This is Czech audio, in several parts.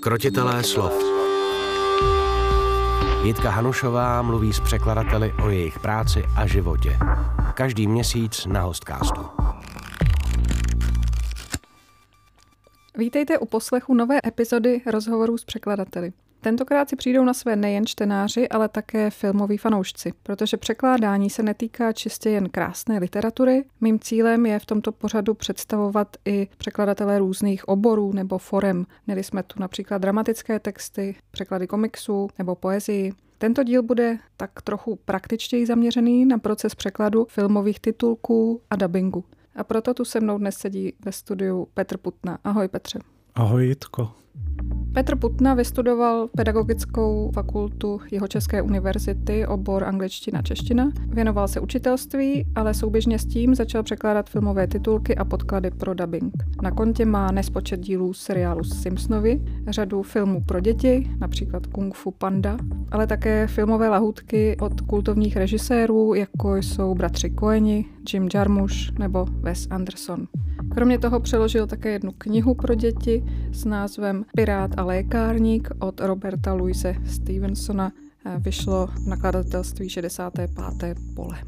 Krotitelé slov Jitka Hanušová mluví s překladateli o jejich práci a životě. Každý měsíc na Hostcastu. Vítejte u poslechu nové epizody rozhovorů s překladateli. Tentokrát si přijdou na své nejen čtenáři, ale také filmoví fanoušci, protože překládání se netýká čistě jen krásné literatury. Mým cílem je v tomto pořadu představovat i překladatele různých oborů nebo forem. Měli jsme tu například dramatické texty, překlady komiksů nebo poezii. Tento díl bude tak trochu praktičtěji zaměřený na proces překladu filmových titulků a dubbingu. A proto tu se mnou dnes sedí ve studiu Petr Putna. Ahoj Petře. Ahoj Jitko. Petr Putna vystudoval pedagogickou fakultu Jihočeské univerzity, obor angličtina čeština. Věnoval se učitelství, ale souběžně s tím začal překládat filmové titulky a podklady pro dubbing. Na kontě má nespočet dílů seriálu Simpsonovi, řadu filmů pro děti, například Kung Fu Panda, ale také filmové lahůdky od kultovních režisérů, jako jsou bratři Coeni, Jim Jarmusch nebo Wes Anderson. Kromě toho přeložil také jednu knihu pro děti s názvem Pirát lékárník od Roberta Louise Stevensona. Vyšlo v nakladatelství 65. pole.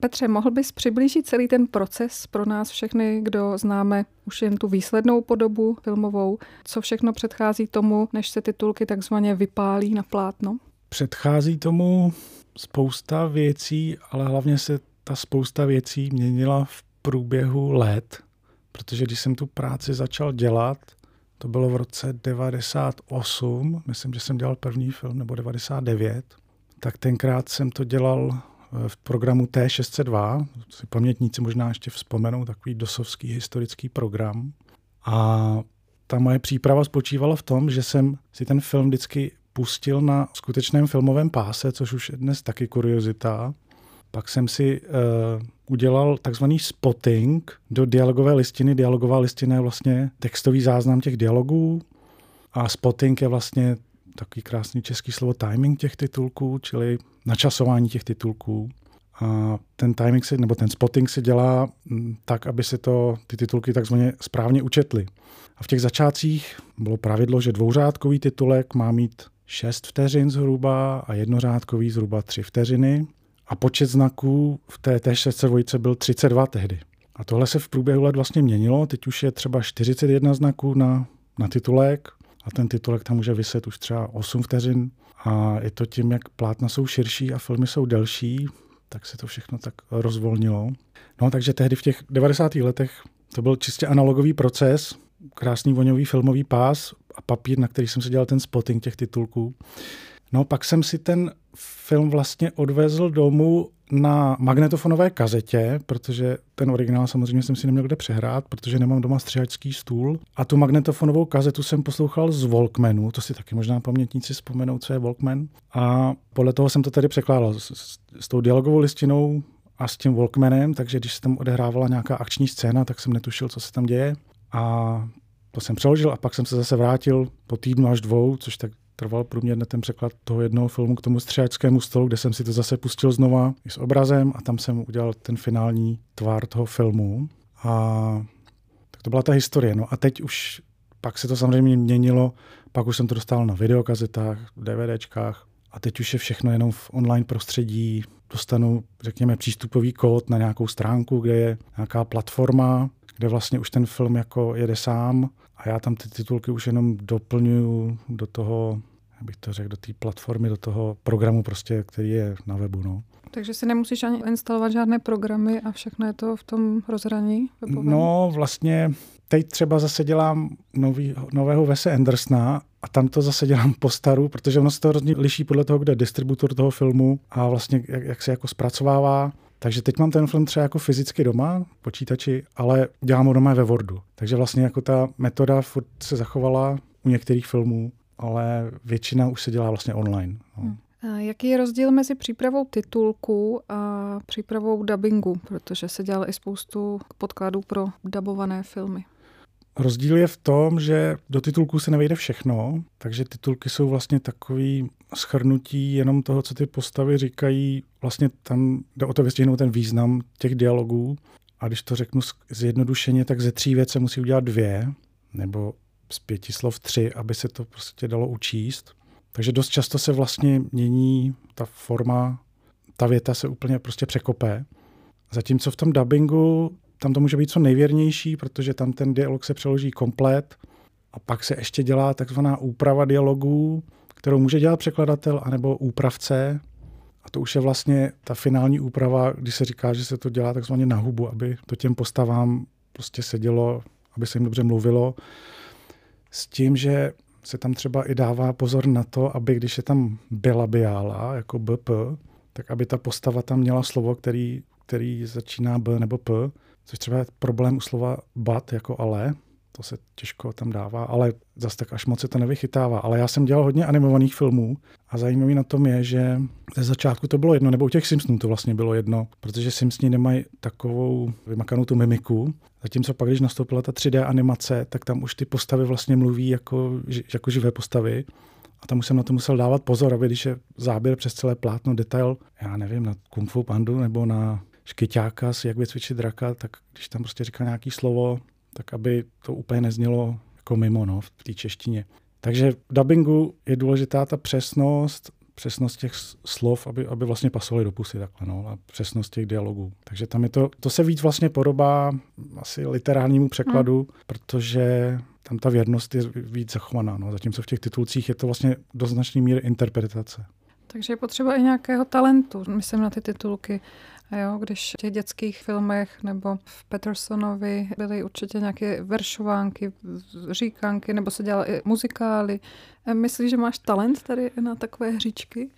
Petře, mohl bys přiblížit celý ten proces pro nás všechny, kdo známe už jen tu výslednou podobu filmovou? Co všechno předchází tomu, než se titulky takzvaně vypálí na plátno? Předchází tomu spousta věcí, ale hlavně se ta spousta věcí měnila v průběhu let protože když jsem tu práci začal dělat, to bylo v roce 98, myslím, že jsem dělal první film, nebo 99, tak tenkrát jsem to dělal eh, v programu T602, si pamětníci možná ještě vzpomenou, takový dosovský historický program. A ta moje příprava spočívala v tom, že jsem si ten film vždycky pustil na skutečném filmovém páse, což už je dnes taky kuriozita. Pak jsem si uh, udělal takzvaný spotting do dialogové listiny. Dialogová listina je vlastně textový záznam těch dialogů a spotting je vlastně takový krásný český slovo timing těch titulků, čili načasování těch titulků. A ten timing se, nebo ten spotting se dělá mm, tak, aby se to, ty titulky takzvaně správně učetly. A v těch začátcích bylo pravidlo, že dvouřádkový titulek má mít 6 vteřin zhruba a jednořádkový zhruba 3 vteřiny a počet znaků v té T602 byl 32 tehdy. A tohle se v průběhu let vlastně měnilo, teď už je třeba 41 znaků na, na titulek a ten titulek tam může vyset už třeba 8 vteřin a je to tím, jak plátna jsou širší a filmy jsou delší, tak se to všechno tak rozvolnilo. No takže tehdy v těch 90. letech to byl čistě analogový proces, krásný voňový filmový pás a papír, na který jsem si dělal ten spotting těch titulků. No pak jsem si ten film vlastně odvezl domů na magnetofonové kazetě, protože ten originál samozřejmě jsem si neměl kde přehrát, protože nemám doma střihačský stůl. A tu magnetofonovou kazetu jsem poslouchal z Walkmanu, to si taky možná pamětníci vzpomenou, co je Walkman. A podle toho jsem to tedy překládal s, s, s tou dialogovou listinou a s tím Walkmanem, takže když se tam odehrávala nějaká akční scéna, tak jsem netušil, co se tam děje. A to jsem přeložil a pak jsem se zase vrátil po týdnu až dvou, což tak trval průměrně ten překlad toho jednoho filmu k tomu střihačskému stolu, kde jsem si to zase pustil znova i s obrazem a tam jsem udělal ten finální tvár toho filmu. A tak to byla ta historie. No a teď už pak se to samozřejmě měnilo, pak už jsem to dostal na videokazetách, DVDčkách a teď už je všechno jenom v online prostředí. Dostanu, řekněme, přístupový kód na nějakou stránku, kde je nějaká platforma, kde vlastně už ten film jako jede sám a já tam ty titulky už jenom doplňuju do toho, jak bych to řekl, do té platformy, do toho programu prostě, který je na webu. No. Takže si nemusíš ani instalovat žádné programy a všechno je to v tom rozhraní webovém? No vlastně teď třeba zase dělám nový, nového Vese Andersna a tam to zase dělám po staru, protože ono se to hrozně liší podle toho, kde je distributor toho filmu a vlastně jak, jak se jako zpracovává. Takže teď mám ten film třeba jako fyzicky doma, počítači, ale dělám ho doma ve Wordu. Takže vlastně jako ta metoda furt se zachovala u některých filmů, ale většina už se dělá vlastně online. No. Hmm. Jaký je rozdíl mezi přípravou titulku a přípravou dubbingu? Protože se dělal i spoustu podkladů pro dubované filmy. Rozdíl je v tom, že do titulků se nevejde všechno, takže titulky jsou vlastně takový schrnutí jenom toho, co ty postavy říkají. Vlastně tam jde o to vystihnout ten význam těch dialogů A když to řeknu zjednodušeně, tak ze tří věcí musí udělat dvě, nebo z pěti slov tři, aby se to prostě dalo učíst. Takže dost často se vlastně mění ta forma, ta věta se úplně prostě překopé. Zatímco v tom dubbingu tam to může být co nejvěrnější, protože tam ten dialog se přeloží komplet a pak se ještě dělá takzvaná úprava dialogů, kterou může dělat překladatel anebo úpravce. A to už je vlastně ta finální úprava, když se říká, že se to dělá takzvaně na hubu, aby to těm postavám prostě sedělo, aby se jim dobře mluvilo. S tím, že se tam třeba i dává pozor na to, aby když je tam bilabiála, jako BP, tak aby ta postava tam měla slovo, který, který začíná B nebo P, což třeba je problém u slova bat jako ale, to se těžko tam dává, ale zase tak až moc se to nevychytává. Ale já jsem dělal hodně animovaných filmů a zajímavý na tom je, že ze začátku to bylo jedno, nebo u těch Simpsonů to vlastně bylo jedno, protože Simpsoni nemají takovou vymakanou tu mimiku, zatímco pak, když nastoupila ta 3D animace, tak tam už ty postavy vlastně mluví jako, jako živé postavy. A tam už jsem na to musel dávat pozor, aby když je záběr přes celé plátno, detail, já nevím, na Kung Fu Pandu nebo na škyťáka si jak vycvičit draka, tak když tam prostě říká nějaký slovo, tak aby to úplně neznělo jako mimo no, v té češtině. Takže v dubbingu je důležitá ta přesnost, přesnost těch slov, aby, aby vlastně pasovaly do pusy takhle, no, a přesnost těch dialogů. Takže tam je to, to se víc vlastně podobá asi literárnímu překladu, hmm. protože tam ta věrnost je víc zachovaná, no, zatímco v těch titulcích je to vlastně do značné míry interpretace. Takže je potřeba i nějakého talentu, myslím na ty titulky. Jo, když v těch dětských filmech nebo v Petersonovi byly určitě nějaké veršovánky, říkanky, nebo se dělaly i muzikály. E, myslíš, že máš talent tady na takové hříčky?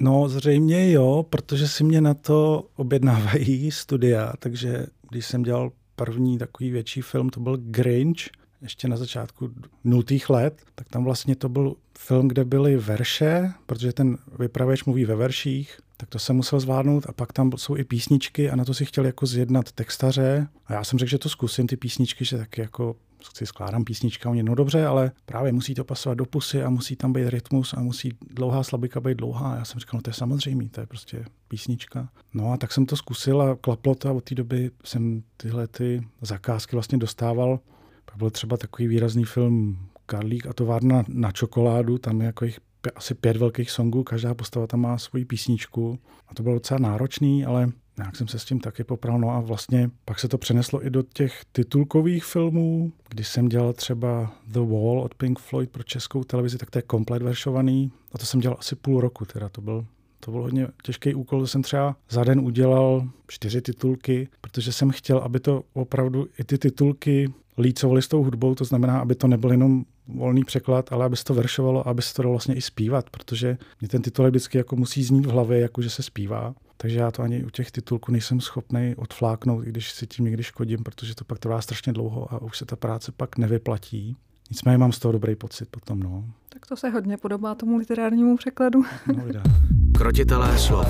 No zřejmě jo, protože si mě na to objednávají studia, takže když jsem dělal první takový větší film, to byl Grinch, ještě na začátku nultých let, tak tam vlastně to byl film, kde byly verše, protože ten vypravěč mluví ve verších, tak to jsem musel zvládnout a pak tam jsou i písničky a na to si chtěl jako zjednat textaře a já jsem řekl, že to zkusím ty písničky, že tak jako si skládám písnička, oni no dobře, ale právě musí to pasovat do pusy a musí tam být rytmus a musí dlouhá slabika být dlouhá. Já jsem říkal, no to je samozřejmé, to je prostě písnička. No a tak jsem to zkusil a klaplo to a od té doby jsem tyhle ty zakázky vlastně dostával. Pak byl třeba takový výrazný film Karlík a továrna na čokoládu, tam je jako jich asi pět velkých songů, každá postava tam má svoji písničku a to bylo docela náročný, ale nějak jsem se s tím taky popral. No a vlastně pak se to přeneslo i do těch titulkových filmů, když jsem dělal třeba The Wall od Pink Floyd pro českou televizi, tak to je komplet veršovaný a to jsem dělal asi půl roku, teda to byl to byl hodně těžký úkol, to jsem třeba za den udělal čtyři titulky, protože jsem chtěl, aby to opravdu i ty titulky lícovali s tou hudbou, to znamená, aby to nebyl jenom volný překlad, ale aby se to veršovalo, aby se to dalo vlastně i zpívat, protože mě ten titul vždycky jako musí znít v hlavě, jako že se zpívá. Takže já to ani u těch titulků nejsem schopný odfláknout, i když si tím někdy škodím, protože to pak trvá strašně dlouho a už se ta práce pak nevyplatí. Nicméně mám z toho dobrý pocit potom, no. Tak to se hodně podobá tomu literárnímu překladu. No, Krotitelé slov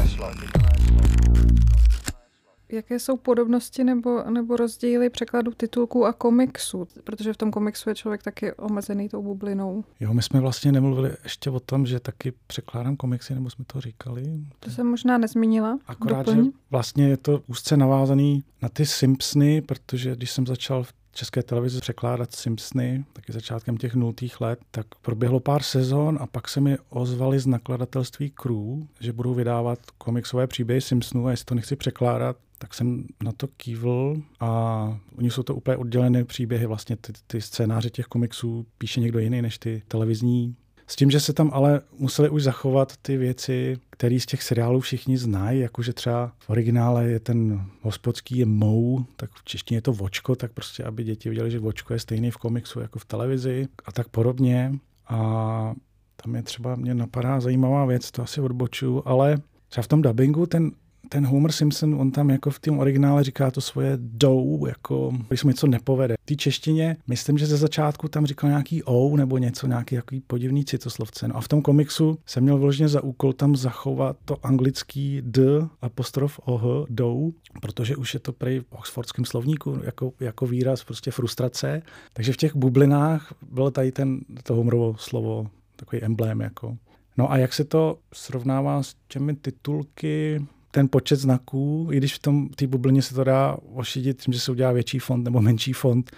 jaké jsou podobnosti nebo, nebo rozdíly překladu titulků a komiksu? Protože v tom komiksu je člověk taky omezený tou bublinou. Jo, my jsme vlastně nemluvili ještě o tom, že taky překládám komiksy, nebo jsme to říkali. To jsem možná nezmínila. Akorát, Doplň. že vlastně je to úzce navázaný na ty Simpsony, protože když jsem začal v české televizi překládat Simpsony, taky začátkem těch nultých let, tak proběhlo pár sezon a pak se mi ozvali z nakladatelství Crew, že budou vydávat komiksové příběhy Simpsonů a jestli to nechci překládat, tak jsem na to kývl a oni jsou to úplně oddělené příběhy, vlastně ty, ty scénáře těch komiksů píše někdo jiný než ty televizní. S tím, že se tam ale museli už zachovat ty věci, které z těch seriálů všichni znají, jakože třeba v originále je ten hospodský je Mou, tak v češtině je to Vočko, tak prostě, aby děti viděli, že Vočko je stejný v komiksu jako v televizi a tak podobně. A tam je třeba, mě napadá zajímavá věc, to asi odbočuju, ale třeba v tom dubbingu ten ten Homer Simpson, on tam jako v tom originále říká to svoje dou, jako když se něco nepovede. V té češtině, myslím, že ze začátku tam říkal nějaký ou nebo něco, nějaký jaký podivný citoslovce. No a v tom komiksu jsem měl vložně za úkol tam zachovat to anglický d apostrof oh, dou, protože už je to prý v oxfordském slovníku jako, jako výraz prostě frustrace. Takže v těch bublinách bylo tady ten, to Homerovo slovo, takový emblém jako. No a jak se to srovnává s těmi titulky, ten počet znaků, i když v tom té bublině se to dá ošidit tím, že se udělá větší font nebo menší font,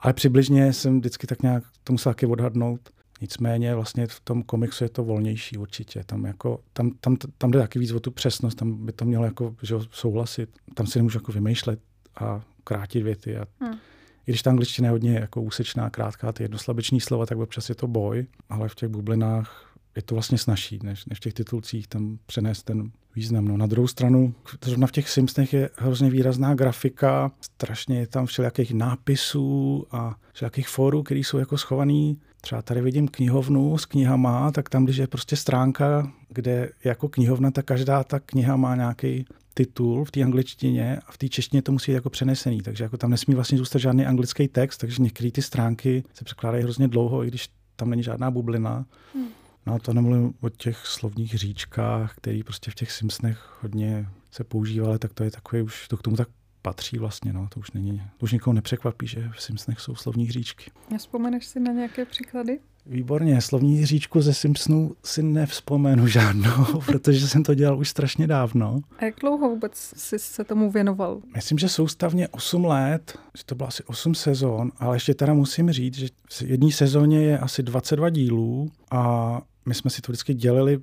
ale přibližně jsem vždycky tak nějak to musel taky odhadnout. Nicméně vlastně v tom komiksu je to volnější určitě. Tam, jako, tam, tam, tam jde taky víc o tu přesnost, tam by to mělo jako, že souhlasit. Tam si nemůžu jako vymýšlet a krátit věty. A, hmm. I když ta angličtina je hodně jako úsečná, krátká, ty jednoslabeční slova, tak občas je to boj, ale v těch bublinách je to vlastně snažší, než, než v těch titulcích tam přenést ten význam. No, na druhou stranu, zrovna v těch Simpsonech je hrozně výrazná grafika, strašně je tam všelijakých nápisů a všelijakých fórů, které jsou jako schovaný. Třeba tady vidím knihovnu s knihama, tak tam, když je prostě stránka, kde jako knihovna, tak každá ta kniha má nějaký titul v té angličtině a v té češtině to musí být jako přenesený, takže jako tam nesmí vlastně zůstat žádný anglický text, takže některé ty stránky se překládají hrozně dlouho, i když tam není žádná bublina. Hmm. No to nemluvím o těch slovních říčkách, který prostě v těch Simpsonech hodně se používaly, tak to je takový už, to k tomu tak patří vlastně, no, to už není, to už nikoho nepřekvapí, že v Simpsonech jsou slovní říčky. A vzpomeneš si na nějaké příklady? Výborně, slovní říčku ze Simpsonů si nevzpomenu žádnou, protože jsem to dělal už strašně dávno. A jak dlouho vůbec jsi se tomu věnoval? Myslím, že soustavně 8 let, že to bylo asi 8 sezon, ale ještě teda musím říct, že v jedné sezóně je asi 22 dílů a my jsme si to vždycky dělili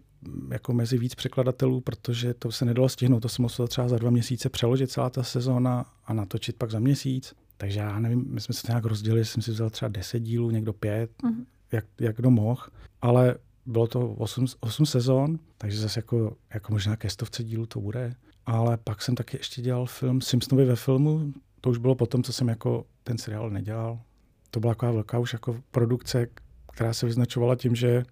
jako mezi víc překladatelů, protože to se nedalo stihnout. To se muselo třeba za dva měsíce přeložit celá ta sezóna a natočit pak za měsíc. Takže já nevím, my jsme se to nějak rozdělili, jsem si vzal třeba 10 dílů, někdo pět, mm-hmm. jak, jak kdo mohl, ale bylo to 8, 8 sezon, takže zase jako, jako možná ke stovce dílů to bude. Ale pak jsem taky ještě dělal film Simpsonovi ve filmu, to už bylo potom, co jsem jako ten seriál nedělal. To byla taková velká už jako produkce, která se vyznačovala tím, že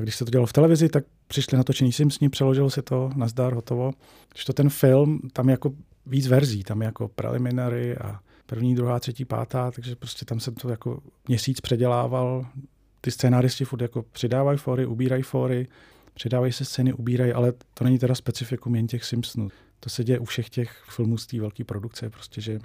když se to dělalo v televizi, tak přišli natočení Simpsoni, přeložilo se to, nazdar, hotovo. Když to ten film, tam je jako víc verzí, tam je jako preliminary a první, druhá, třetí, pátá, takže prostě tam jsem to jako měsíc předělával. Ty scénáristi furt jako přidávají fory, ubírají fory, přidávají se scény, ubírají, ale to není teda specifikum jen těch Simpsonů. To se děje u všech těch filmů z té velké produkce, prostě, že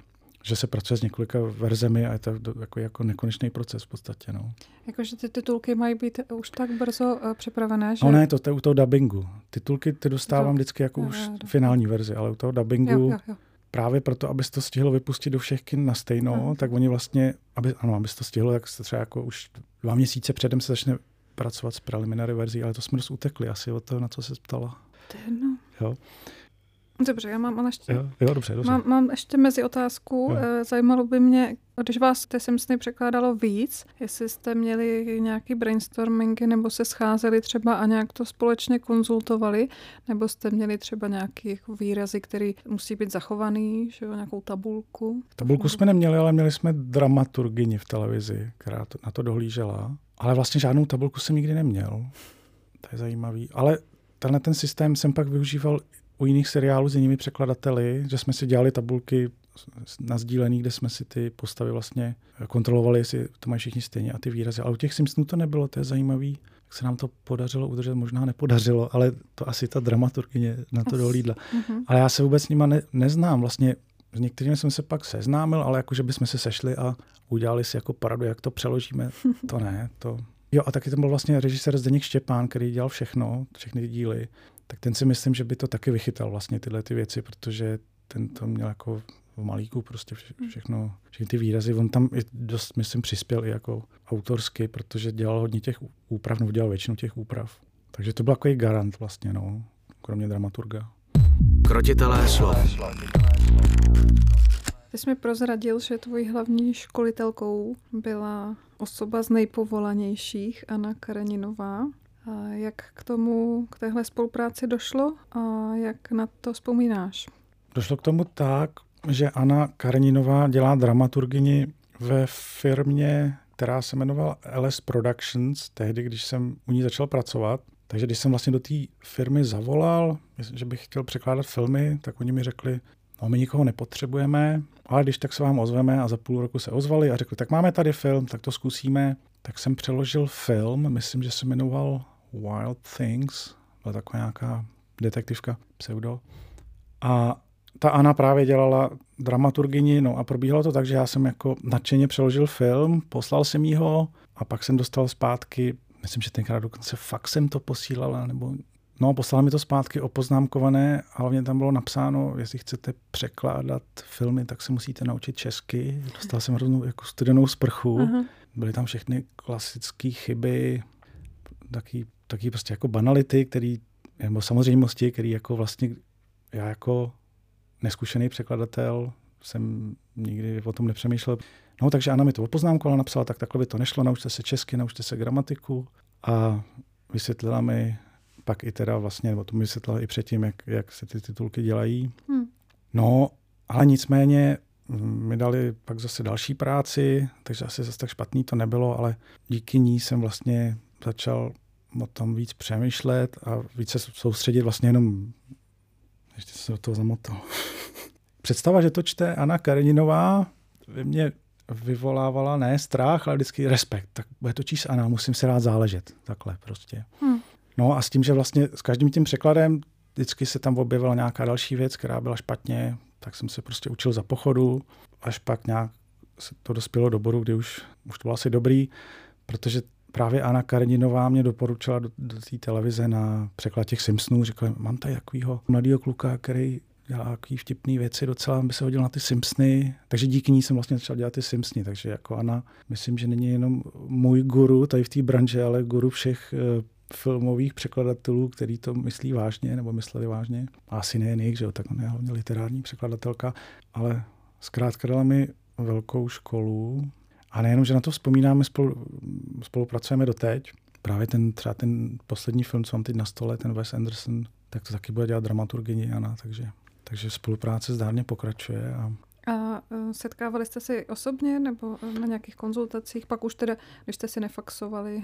že se pracuje s několika verzemi a je to jako, jako nekonečný proces v podstatě. No. Jakože ty titulky mají být už tak brzo uh, připravené, že... No ne, to, to je u toho dubbingu. Titulky ty dostávám to... vždycky jako jo, už jo, finální verzi, ale u toho dubbingu jo, jo, jo. právě proto, aby to stihlo vypustit do všech kin na stejno, jo. tak oni vlastně, aby, ano, aby to stihlo, tak se třeba jako už dva měsíce předem se začne pracovat s preliminary verzí, ale to jsme dost utekli asi od toho, na co se ptala. To je no. Jo. Dobře, já mám ale ještě... Jo, jo dobře, dobře. Mám, mám ještě mezi otázku. Jo. Eh, zajímalo by mě, když vás ty Simpsony překládalo víc, jestli jste měli nějaký brainstormingy nebo se scházeli třeba a nějak to společně konzultovali, nebo jste měli třeba nějaký jako výrazy, který musí být zachovaný, že jo, nějakou tabulku? Tabulku jsme neměli, ale měli jsme dramaturgyni v televizi, která to, na to dohlížela. Ale vlastně žádnou tabulku jsem nikdy neměl. To je zajímavý. Ale tenhle ten systém jsem pak využíval u jiných seriálů s jinými překladateli, že jsme si dělali tabulky na sdílený, kde jsme si ty postavy vlastně kontrolovali, jestli to mají všichni stejně a ty výrazy. Ale u těch Simpsonů to nebylo, to je zajímavý. Jak se nám to podařilo udržet, možná nepodařilo, ale to asi ta dramaturgyně na to dohlídla. Mm-hmm. Ale já se vůbec s nima ne, neznám. Vlastně s některými jsem se pak seznámil, ale jako, že bychom se sešli a udělali si jako paradu, jak to přeložíme, to ne. To... Jo, a taky tam byl vlastně režisér Zdeněk Štěpán, který dělal všechno, všechny díly tak ten si myslím, že by to taky vychytal vlastně tyhle ty věci, protože ten to měl jako v malíku prostě vše, všechno, všechny ty výrazy. On tam i dost, myslím, přispěl i jako autorsky, protože dělal hodně těch úprav, nebo dělal většinu těch úprav. Takže to byl takový garant vlastně, no, kromě dramaturga. Krotitelé slov. Ty jsi mi prozradil, že tvojí hlavní školitelkou byla osoba z nejpovolanějších, Anna Kareninová. Jak k tomu, k téhle spolupráci došlo a jak na to vzpomínáš? Došlo k tomu tak, že Anna Karninová dělá dramaturgini ve firmě, která se jmenovala LS Productions, tehdy, když jsem u ní začal pracovat. Takže když jsem vlastně do té firmy zavolal, že bych chtěl překládat filmy, tak oni mi řekli, no my nikoho nepotřebujeme, ale když tak se vám ozveme a za půl roku se ozvali a řekli, tak máme tady film, tak to zkusíme. Tak jsem přeložil film, myslím, že se jmenoval Wild Things, byla taková nějaká detektivka, pseudo. A ta Anna právě dělala dramaturgini, no a probíhalo to tak, že já jsem jako nadšeně přeložil film, poslal jsem jí ho a pak jsem dostal zpátky, myslím, že tenkrát dokonce fakt jsem to posílala, nebo No, poslala mi to zpátky opoznámkované, a hlavně tam bylo napsáno, jestli chcete překládat filmy, tak se musíte naučit česky. Dostal jsem hroznou jako studenou sprchu. Uh-huh. Byly tam všechny klasické chyby, taky, taky prostě jako banality, který, nebo samozřejmosti, který jako vlastně já jako neskušený překladatel jsem nikdy o tom nepřemýšlel. No, takže Anna mi to opoznámkovala, napsala, tak takhle by to nešlo, naučte se česky, naučte se gramatiku a vysvětlila mi pak i teda vlastně, o tom mi vysvětlila i předtím, jak, jak se ty titulky dělají. Hmm. No, ale nicméně mm, mi dali pak zase další práci, takže asi zase tak špatný to nebylo, ale díky ní jsem vlastně začal o tom víc přemýšlet a více soustředit vlastně jenom, ještě se do toho zamotal. Představa, že to čte Anna Kareninová, ve mně vyvolávala ne strach, ale vždycky respekt. Tak bude to číst Anna, musím si rád záležet. Takhle prostě. Hmm. No a s tím, že vlastně s každým tím překladem vždycky se tam objevila nějaká další věc, která byla špatně, tak jsem se prostě učil za pochodu, až pak nějak se to dospělo do bodu, kdy už, už to bylo asi dobrý, protože právě Anna Kareninová mě doporučila do, do té televize na překlad těch Simpsonů. Říkala, mám tady takového mladého kluka, který dělá takový vtipný věci, docela by se hodil na ty Simpsony, takže díky ní jsem vlastně začal dělat ty Simpsony, takže jako Anna, myslím, že není jenom můj guru tady v té branži, ale guru všech uh, filmových překladatelů, který to myslí vážně, nebo mysleli vážně. Asi nejen jich, že jo, tak on je hlavně literární překladatelka, ale zkrátka dala mi velkou školu, a nejenom, že na to vzpomínáme, spolu, spolupracujeme doteď. Právě ten, třeba ten poslední film, co mám teď na stole, ten Wes Anderson, tak to taky bude dělat dramaturgyně Jana, takže, takže spolupráce zdárně pokračuje. A, a e, setkávali jste si osobně nebo na nějakých konzultacích, pak už teda, když jste si nefaxovali?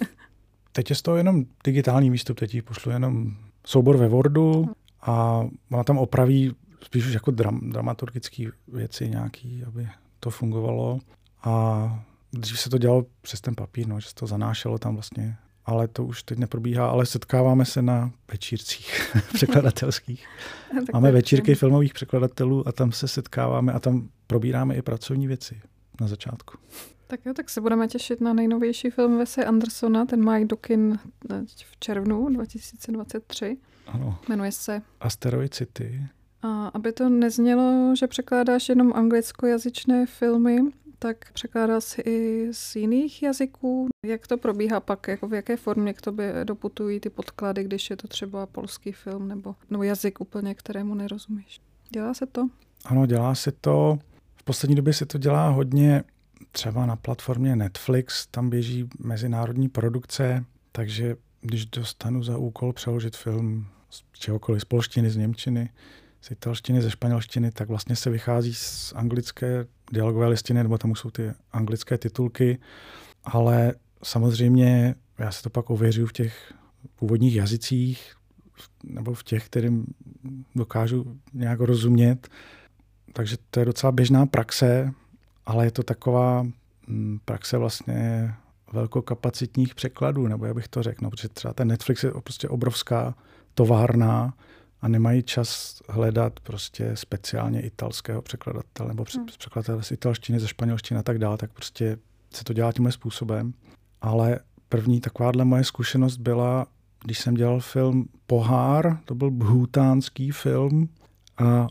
teď je z toho jenom digitální výstup, teď pošlu jenom soubor ve Wordu a ona tam opraví spíš už jako dram, dramaturgické věci nějaký, aby to fungovalo. A dřív se to dělalo přes ten papír, no, že se to zanášelo tam vlastně, ale to už teď neprobíhá, ale setkáváme se na večírcích překladatelských. Máme večírky filmových překladatelů a tam se setkáváme a tam probíráme i pracovní věci na začátku. Tak jo, tak se budeme těšit na nejnovější film Vese Andersona, ten má do kin v červnu 2023. Ano. Jmenuje se Asteroid City. A aby to neznělo, že překládáš jenom anglickojazyčné filmy, tak překládal si i z jiných jazyků. Jak to probíhá pak, jako v jaké formě k tobě doputují ty podklady, když je to třeba polský film nebo, nebo jazyk úplně, kterému nerozumíš? Dělá se to? Ano, dělá se to. V poslední době se to dělá hodně třeba na platformě Netflix, tam běží mezinárodní produkce, takže když dostanu za úkol přeložit film z čehokoliv, z polštiny, z němčiny, z italštiny, ze španělštiny, tak vlastně se vychází z anglické dialogové listiny, nebo tam už jsou ty anglické titulky, ale samozřejmě já se to pak ověřuju v těch původních jazycích, nebo v těch, kterým dokážu nějak rozumět. Takže to je docela běžná praxe, ale je to taková mm, praxe vlastně velkokapacitních překladů, nebo já bych to řekl, no, protože třeba ten Netflix je prostě obrovská továrna a nemají čas hledat prostě speciálně italského překladatele nebo hmm. překladatele z italštiny, ze španělštiny a tak dále, tak prostě se to dělá tímhle způsobem. Ale první takováhle moje zkušenost byla, když jsem dělal film Pohár, to byl bhutánský film a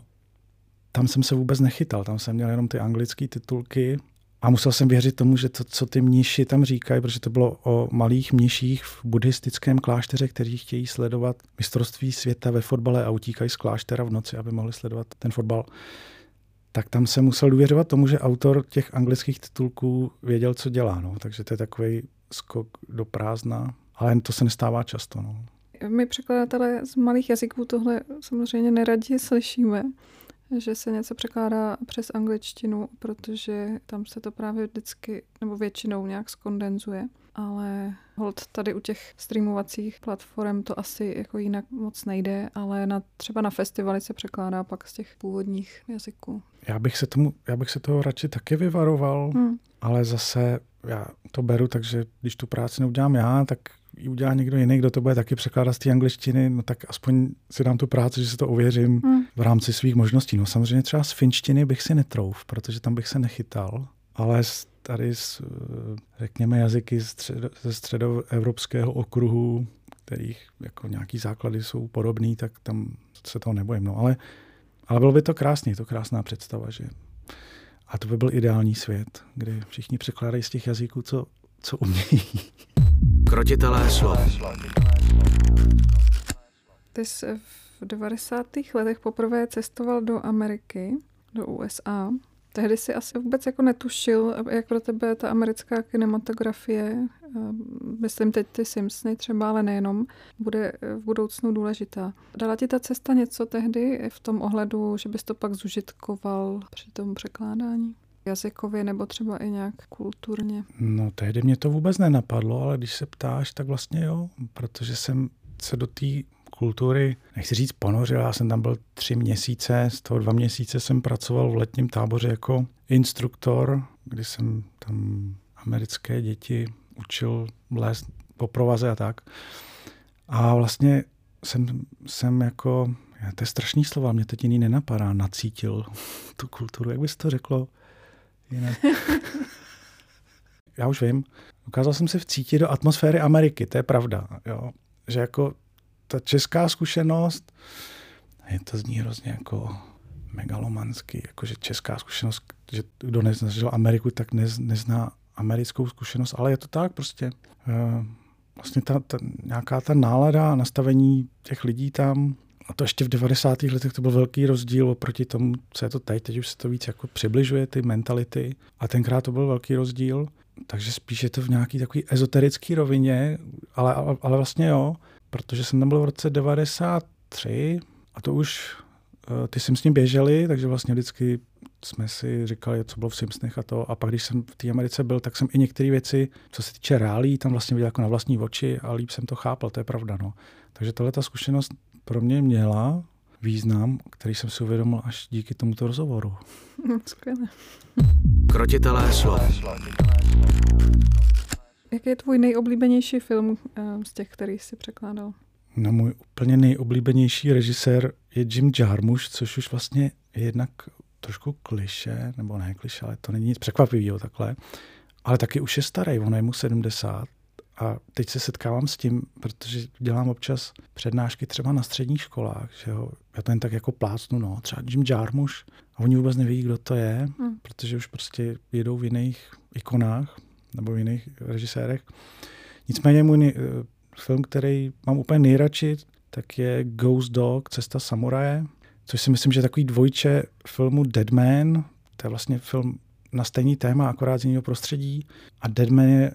tam jsem se vůbec nechytal, tam jsem měl jenom ty anglické titulky a musel jsem věřit tomu, že to, co ty mniši tam říkají, protože to bylo o malých mniších v buddhistickém klášteře, kteří chtějí sledovat mistrovství světa ve fotbale a utíkají z kláštera v noci, aby mohli sledovat ten fotbal. Tak tam jsem musel důvěřovat tomu, že autor těch anglických titulků věděl, co dělá. No. Takže to je takový skok do prázdna. Ale to se nestává často. No. My překladatelé z malých jazyků tohle samozřejmě neradě slyšíme že se něco překládá přes angličtinu, protože tam se to právě vždycky nebo většinou nějak skondenzuje. Ale hold tady u těch streamovacích platform to asi jako jinak moc nejde, ale na, třeba na festivaly se překládá pak z těch původních jazyků. Já bych se, tomu, já bych se toho radši taky vyvaroval, hmm. ale zase já to beru, takže když tu práci neudělám já, tak ji udělá někdo jiný, kdo to bude taky překládat z té angličtiny, no tak aspoň si dám tu práci, že si to ověřím hmm. v rámci svých možností. No samozřejmě třeba z finštiny bych si netrouf, protože tam bych se nechytal, ale tady z, řekněme, jazyky ze středoevropského okruhu, kterých jako nějaký základy jsou podobný, tak tam se toho nebojím. No, ale, ale bylo by to krásný, to krásná představa, že a to by byl ideální svět, kde všichni překládají z těch jazyků, co, co umějí. Krotitelé slov. Ty jsi v 90. letech poprvé cestoval do Ameriky, do USA. Tehdy si asi vůbec jako netušil, jak pro tebe ta americká kinematografie, eh, myslím teď ty Simpsony třeba, ale nejenom, bude v budoucnu důležitá. Dala ti ta cesta něco tehdy v tom ohledu, že bys to pak zužitkoval při tom překládání? Jazykově nebo třeba i nějak kulturně? No tehdy mě to vůbec nenapadlo, ale když se ptáš, tak vlastně jo, protože jsem se do té kultury, nechci říct ponořil, já jsem tam byl tři měsíce, z toho dva měsíce jsem pracoval v letním táboře jako instruktor, kdy jsem tam americké děti učil lézt po provaze a tak. A vlastně jsem, jsem jako, to je strašný slova, mě teď jiný nenapadá, nacítil tu kulturu, jak bys to řeklo jinak. Já už vím, ukázal jsem se vcítit do atmosféry Ameriky, to je pravda, jo. že jako ta česká zkušenost, je to zní hrozně jako megalomansky, jakože česká zkušenost, že kdo nezažil Ameriku, tak nez, nezná americkou zkušenost, ale je to tak prostě. Eh, vlastně ta, ta, nějaká ta nálada nastavení těch lidí tam, a to ještě v 90. letech to byl velký rozdíl oproti tomu, co je to teď. Teď už se to víc jako přibližuje, ty mentality. A tenkrát to byl velký rozdíl. Takže spíš je to v nějaký takový ezoterický rovině, ale, ale, ale vlastně jo protože jsem tam byl v roce 93 a to už uh, ty jsem s ním běželi, takže vlastně vždycky jsme si říkali, co bylo v Simpsonech a to. A pak, když jsem v té Americe byl, tak jsem i některé věci, co se týče reálí, tam vlastně viděl jako na vlastní oči a líp jsem to chápal, to je pravda. No. Takže tohle ta zkušenost pro mě měla význam, který jsem si uvědomil až díky tomuto rozhovoru. Skvěle. Krotitelé slov. Jaký je tvůj nejoblíbenější film eh, z těch, který jsi překládal? No můj úplně nejoblíbenější režisér je Jim Jarmusch, což už vlastně je jednak trošku kliše, nebo ne kliše, ale to není nic překvapivého takhle. Ale taky už je starý, on je mu 70 a teď se setkávám s tím, protože dělám občas přednášky třeba na středních školách, že jo, já to jen tak jako plácnu, no, třeba Jim Jarmusch, a oni vůbec neví, kdo to je, hmm. protože už prostě jedou v jiných ikonách, nebo v jiných režisérech. Nicméně můj nej, eh, film, který mám úplně nejradši, tak je Ghost Dog, Cesta samuraje, což si myslím, že je takový dvojče filmu Dead Man. To je vlastně film na stejný téma, akorát z jiného prostředí. A Dead Man je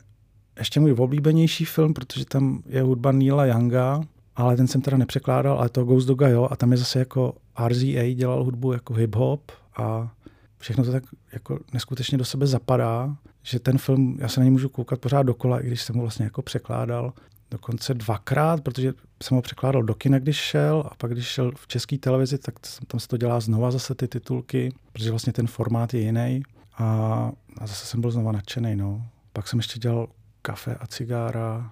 ještě můj oblíbenější film, protože tam je hudba Neila Younga, ale ten jsem teda nepřekládal, ale to Ghost Doga jo, a tam je zase jako RZA dělal hudbu jako hip-hop a všechno to tak jako neskutečně do sebe zapadá že ten film, já se na něj můžu koukat pořád dokola, i když jsem ho vlastně jako překládal dokonce dvakrát, protože jsem ho překládal do kina, když šel a pak když šel v české televizi, tak tam se to dělá znova zase ty titulky, protože vlastně ten formát je jiný a, a zase jsem byl znova nadšený. No. Pak jsem ještě dělal kafe a cigára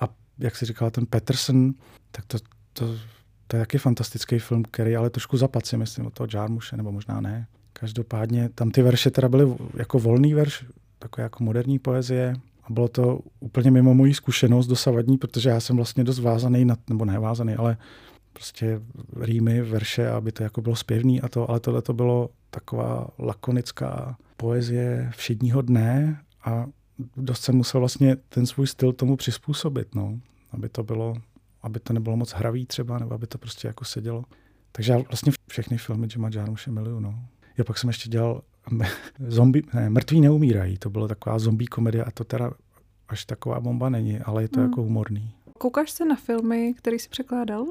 a jak si říkal ten Peterson, tak to, to, to je taky fantastický film, který ale trošku zapad si myslím od toho Jarmuše, nebo možná ne. Každopádně tam ty verše teda byly jako volný verš, takové jako moderní poezie. A bylo to úplně mimo moji zkušenost dosavadní, protože já jsem vlastně dost vázaný, na, nebo nevázaný, ale prostě rýmy, verše, aby to jako bylo zpěvný a to, ale tohle to bylo taková lakonická poezie všedního dne a dost jsem musel vlastně ten svůj styl tomu přizpůsobit, no, aby to bylo, aby to nebylo moc hravý třeba, nebo aby to prostě jako sedělo. Takže já vlastně všechny filmy Jima Jarmusche miluju, no. Já pak jsem ještě dělal zombie, ne, mrtví neumírají. To bylo taková zombie komedie a to teda až taková bomba není, ale je to hmm. jako humorný. Koukáš se na filmy, který jsi překládal?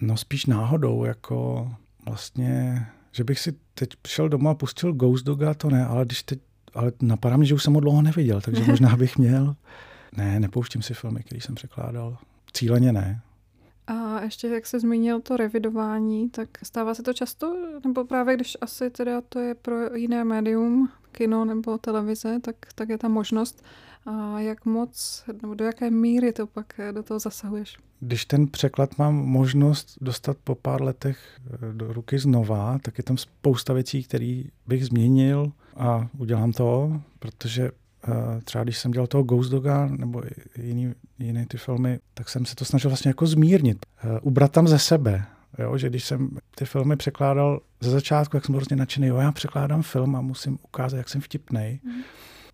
No spíš náhodou, jako vlastně, že bych si teď šel doma a pustil Ghost Doga, to ne, ale když teď, ale napadá mě, že už jsem ho dlouho neviděl, takže možná bych měl. Ne, nepouštím si filmy, který jsem překládal. Cíleně ne. A ještě, jak se zmínil to revidování, tak stává se to často? Nebo právě když asi teda to je pro jiné médium, kino nebo televize, tak, tak je ta možnost. A jak moc, nebo do jaké míry to pak do toho zasahuješ? Když ten překlad mám možnost dostat po pár letech eh, do ruky znova, tak je tam spousta věcí, které bych změnil a udělám to, protože uh, třeba když jsem dělal toho Ghost Doga nebo jiný, jiné ty filmy, tak jsem se to snažil vlastně jako zmírnit. Uh, ubrat tam ze sebe. Jo, že když jsem ty filmy překládal ze začátku, jak jsem hrozně nadšený, jo, já překládám film a musím ukázat, jak jsem vtipnej. Mm.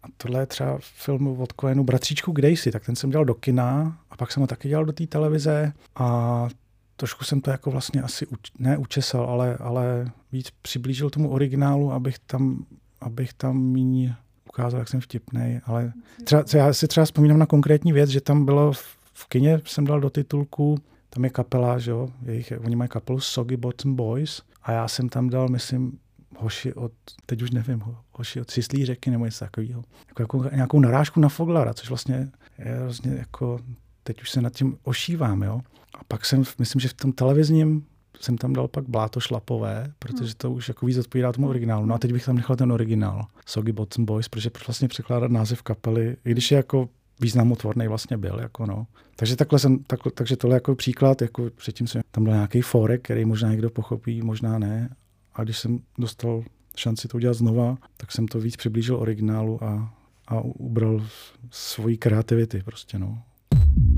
A tohle je třeba film od Coenu Bratříčku Kdejsi, tak ten jsem dělal do kina a pak jsem ho taky dělal do té televize a trošku jsem to jako vlastně asi uč, ne učesal, ale, ale víc přiblížil tomu originálu, abych tam, abych tam míň ukázal, jak jsem vtipný. Ale třeba, já si třeba vzpomínám na konkrétní věc, že tam bylo v, v kině, jsem dal do titulku, tam je kapela, že jo, jejich, oni mají kapelu Soggy Bottom Boys a já jsem tam dal, myslím, hoši od, teď už nevím, hoši od Cislí řeky nebo něco takového. Jako, jako, nějakou narážku na Foglara, což vlastně je vlastně jako, teď už se nad tím ošívám, jo. A pak jsem, myslím, že v tom televizním jsem tam dal pak bláto šlapové, protože to už jako víc odpovídá tomu originálu. No a teď bych tam nechal ten originál, Soggy Bottom Boys, protože vlastně překládat název kapely, i když je jako významotvorný vlastně byl. Jako no. Takže takhle jsem, takhle, takže tohle jako příklad, jako předtím jsem tam byl nějaký forek, který možná někdo pochopí, možná ne. A když jsem dostal šanci to udělat znova, tak jsem to víc přiblížil originálu a, a ubral svoji kreativity prostě, no.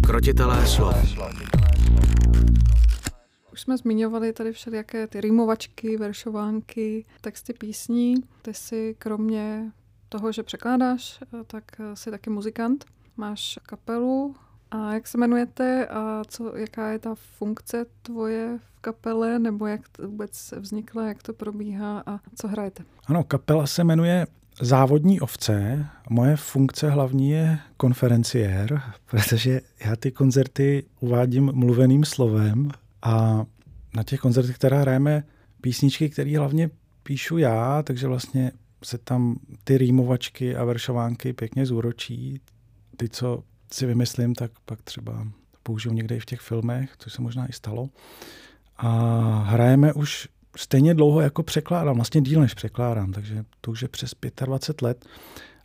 Krotitelé slov. Už jsme zmiňovali tady všelijaké ty rýmovačky, veršovánky, texty písní. Ty si kromě toho, že překládáš, tak jsi taky muzikant. Máš kapelu, a jak se jmenujete a co, jaká je ta funkce tvoje v kapele, nebo jak vůbec vznikla, jak to probíhá a co hrajete? Ano, kapela se jmenuje Závodní ovce. Moje funkce hlavní je konferenciér, protože já ty koncerty uvádím mluveným slovem a na těch koncertech, které hrajeme, písničky, které hlavně píšu já, takže vlastně se tam ty rýmovačky a veršovánky pěkně zúročí. Ty, co si vymyslím, tak pak třeba použiju někde i v těch filmech, což se možná i stalo. A hrajeme už stejně dlouho, jako překládám, vlastně díl než překládám, takže to už je přes 25 let.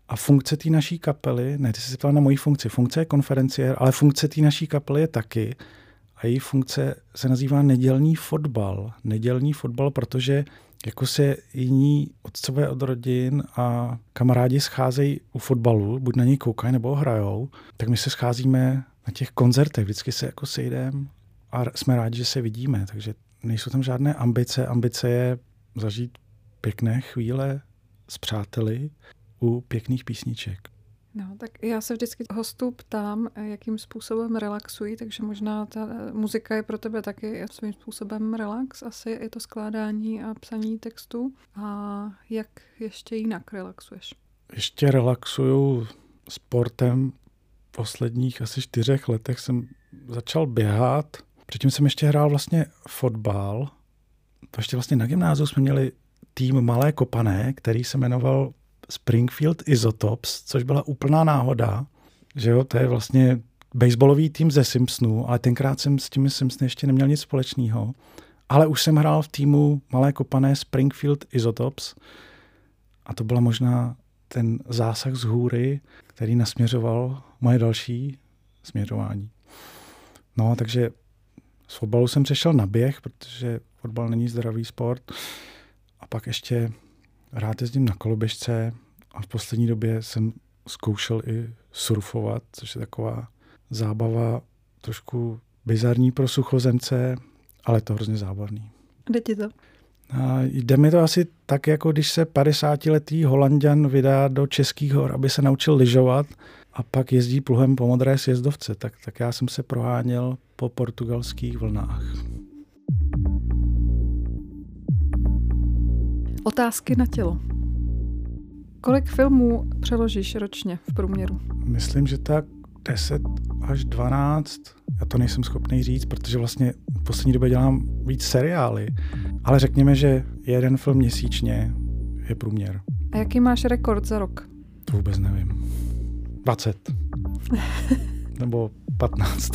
A funkce té naší kapely, ne, ty jsi se ptal na moji funkci, funkce je konferenciér, ale funkce té naší kapely je taky. A její funkce se nazývá nedělní fotbal. Nedělní fotbal, protože jako se jiní otcové od rodin a kamarádi scházejí u fotbalu, buď na něj koukají nebo hrajou, tak my se scházíme na těch koncertech, vždycky se jako sejdeme a jsme rádi, že se vidíme, takže nejsou tam žádné ambice. Ambice je zažít pěkné chvíle s přáteli u pěkných písniček. No, tak já se vždycky hostů ptám, jakým způsobem relaxují, takže možná ta muzika je pro tebe taky svým způsobem relax, asi je to skládání a psaní textu. A jak ještě jinak relaxuješ? Ještě relaxuju sportem. V posledních asi čtyřech letech jsem začal běhat. Předtím jsem ještě hrál vlastně fotbal. To ještě vlastně na gymnáziu jsme měli tým Malé kopané, který se jmenoval Springfield Isotopes, což byla úplná náhoda, že jo, to je vlastně baseballový tým ze Simpsonů, ale tenkrát jsem s těmi Simpsony ještě neměl nic společného. Ale už jsem hrál v týmu malé kopané Springfield Isotopes a to byla možná ten zásah z hůry, který nasměřoval moje další směřování. No, takže z fotbalu jsem přešel na běh, protože fotbal není zdravý sport. A pak ještě rád jezdím na koloběžce a v poslední době jsem zkoušel i surfovat, což je taková zábava trošku bizarní pro suchozemce, ale to hrozně zábavný. Jde ti to? A jde mi to asi tak, jako když se 50-letý Holandian vydá do českých hor, aby se naučil lyžovat a pak jezdí pluhem po modré sjezdovce. Tak, tak já jsem se proháněl po portugalských vlnách. Otázky na tělo. Kolik filmů přeložíš ročně v průměru? Myslím, že tak 10 až 12. Já to nejsem schopný říct, protože vlastně v poslední době dělám víc seriály. Ale řekněme, že jeden film měsíčně je průměr. A jaký máš rekord za rok? To vůbec nevím. 20. nebo 15.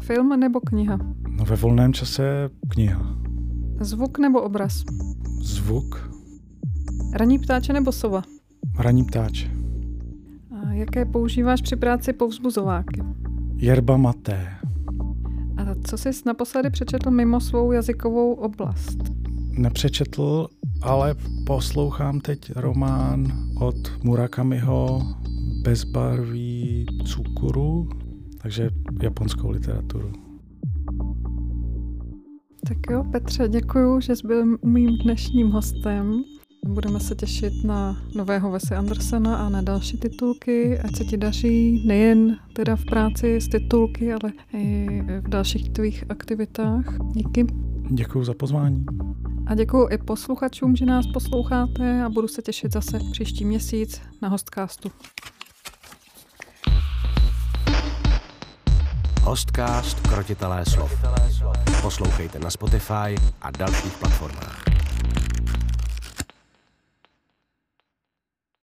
Film nebo kniha? No ve volném čase kniha. Zvuk nebo obraz? Zvuk. Raní ptáče nebo sova? Raní ptáče. A jaké používáš při práci povzbuzováky? Jerba maté. A co jsi naposledy přečetl mimo svou jazykovou oblast? Nepřečetl, ale poslouchám teď román od Murakamiho bezbarví cukru, takže japonskou literaturu. Tak jo, Petře, děkuji, že jsi byl mým dnešním hostem. Budeme se těšit na nového Vese Andersena a na další titulky. Ať se ti daří nejen teda v práci s titulky, ale i v dalších tvých aktivitách. Díky. Děkuji za pozvání. A děkuji i posluchačům, že nás posloucháte a budu se těšit zase příští měsíc na hostcastu. Hostcast Krotitelé slov. Poslouchejte na Spotify a dalších platformách.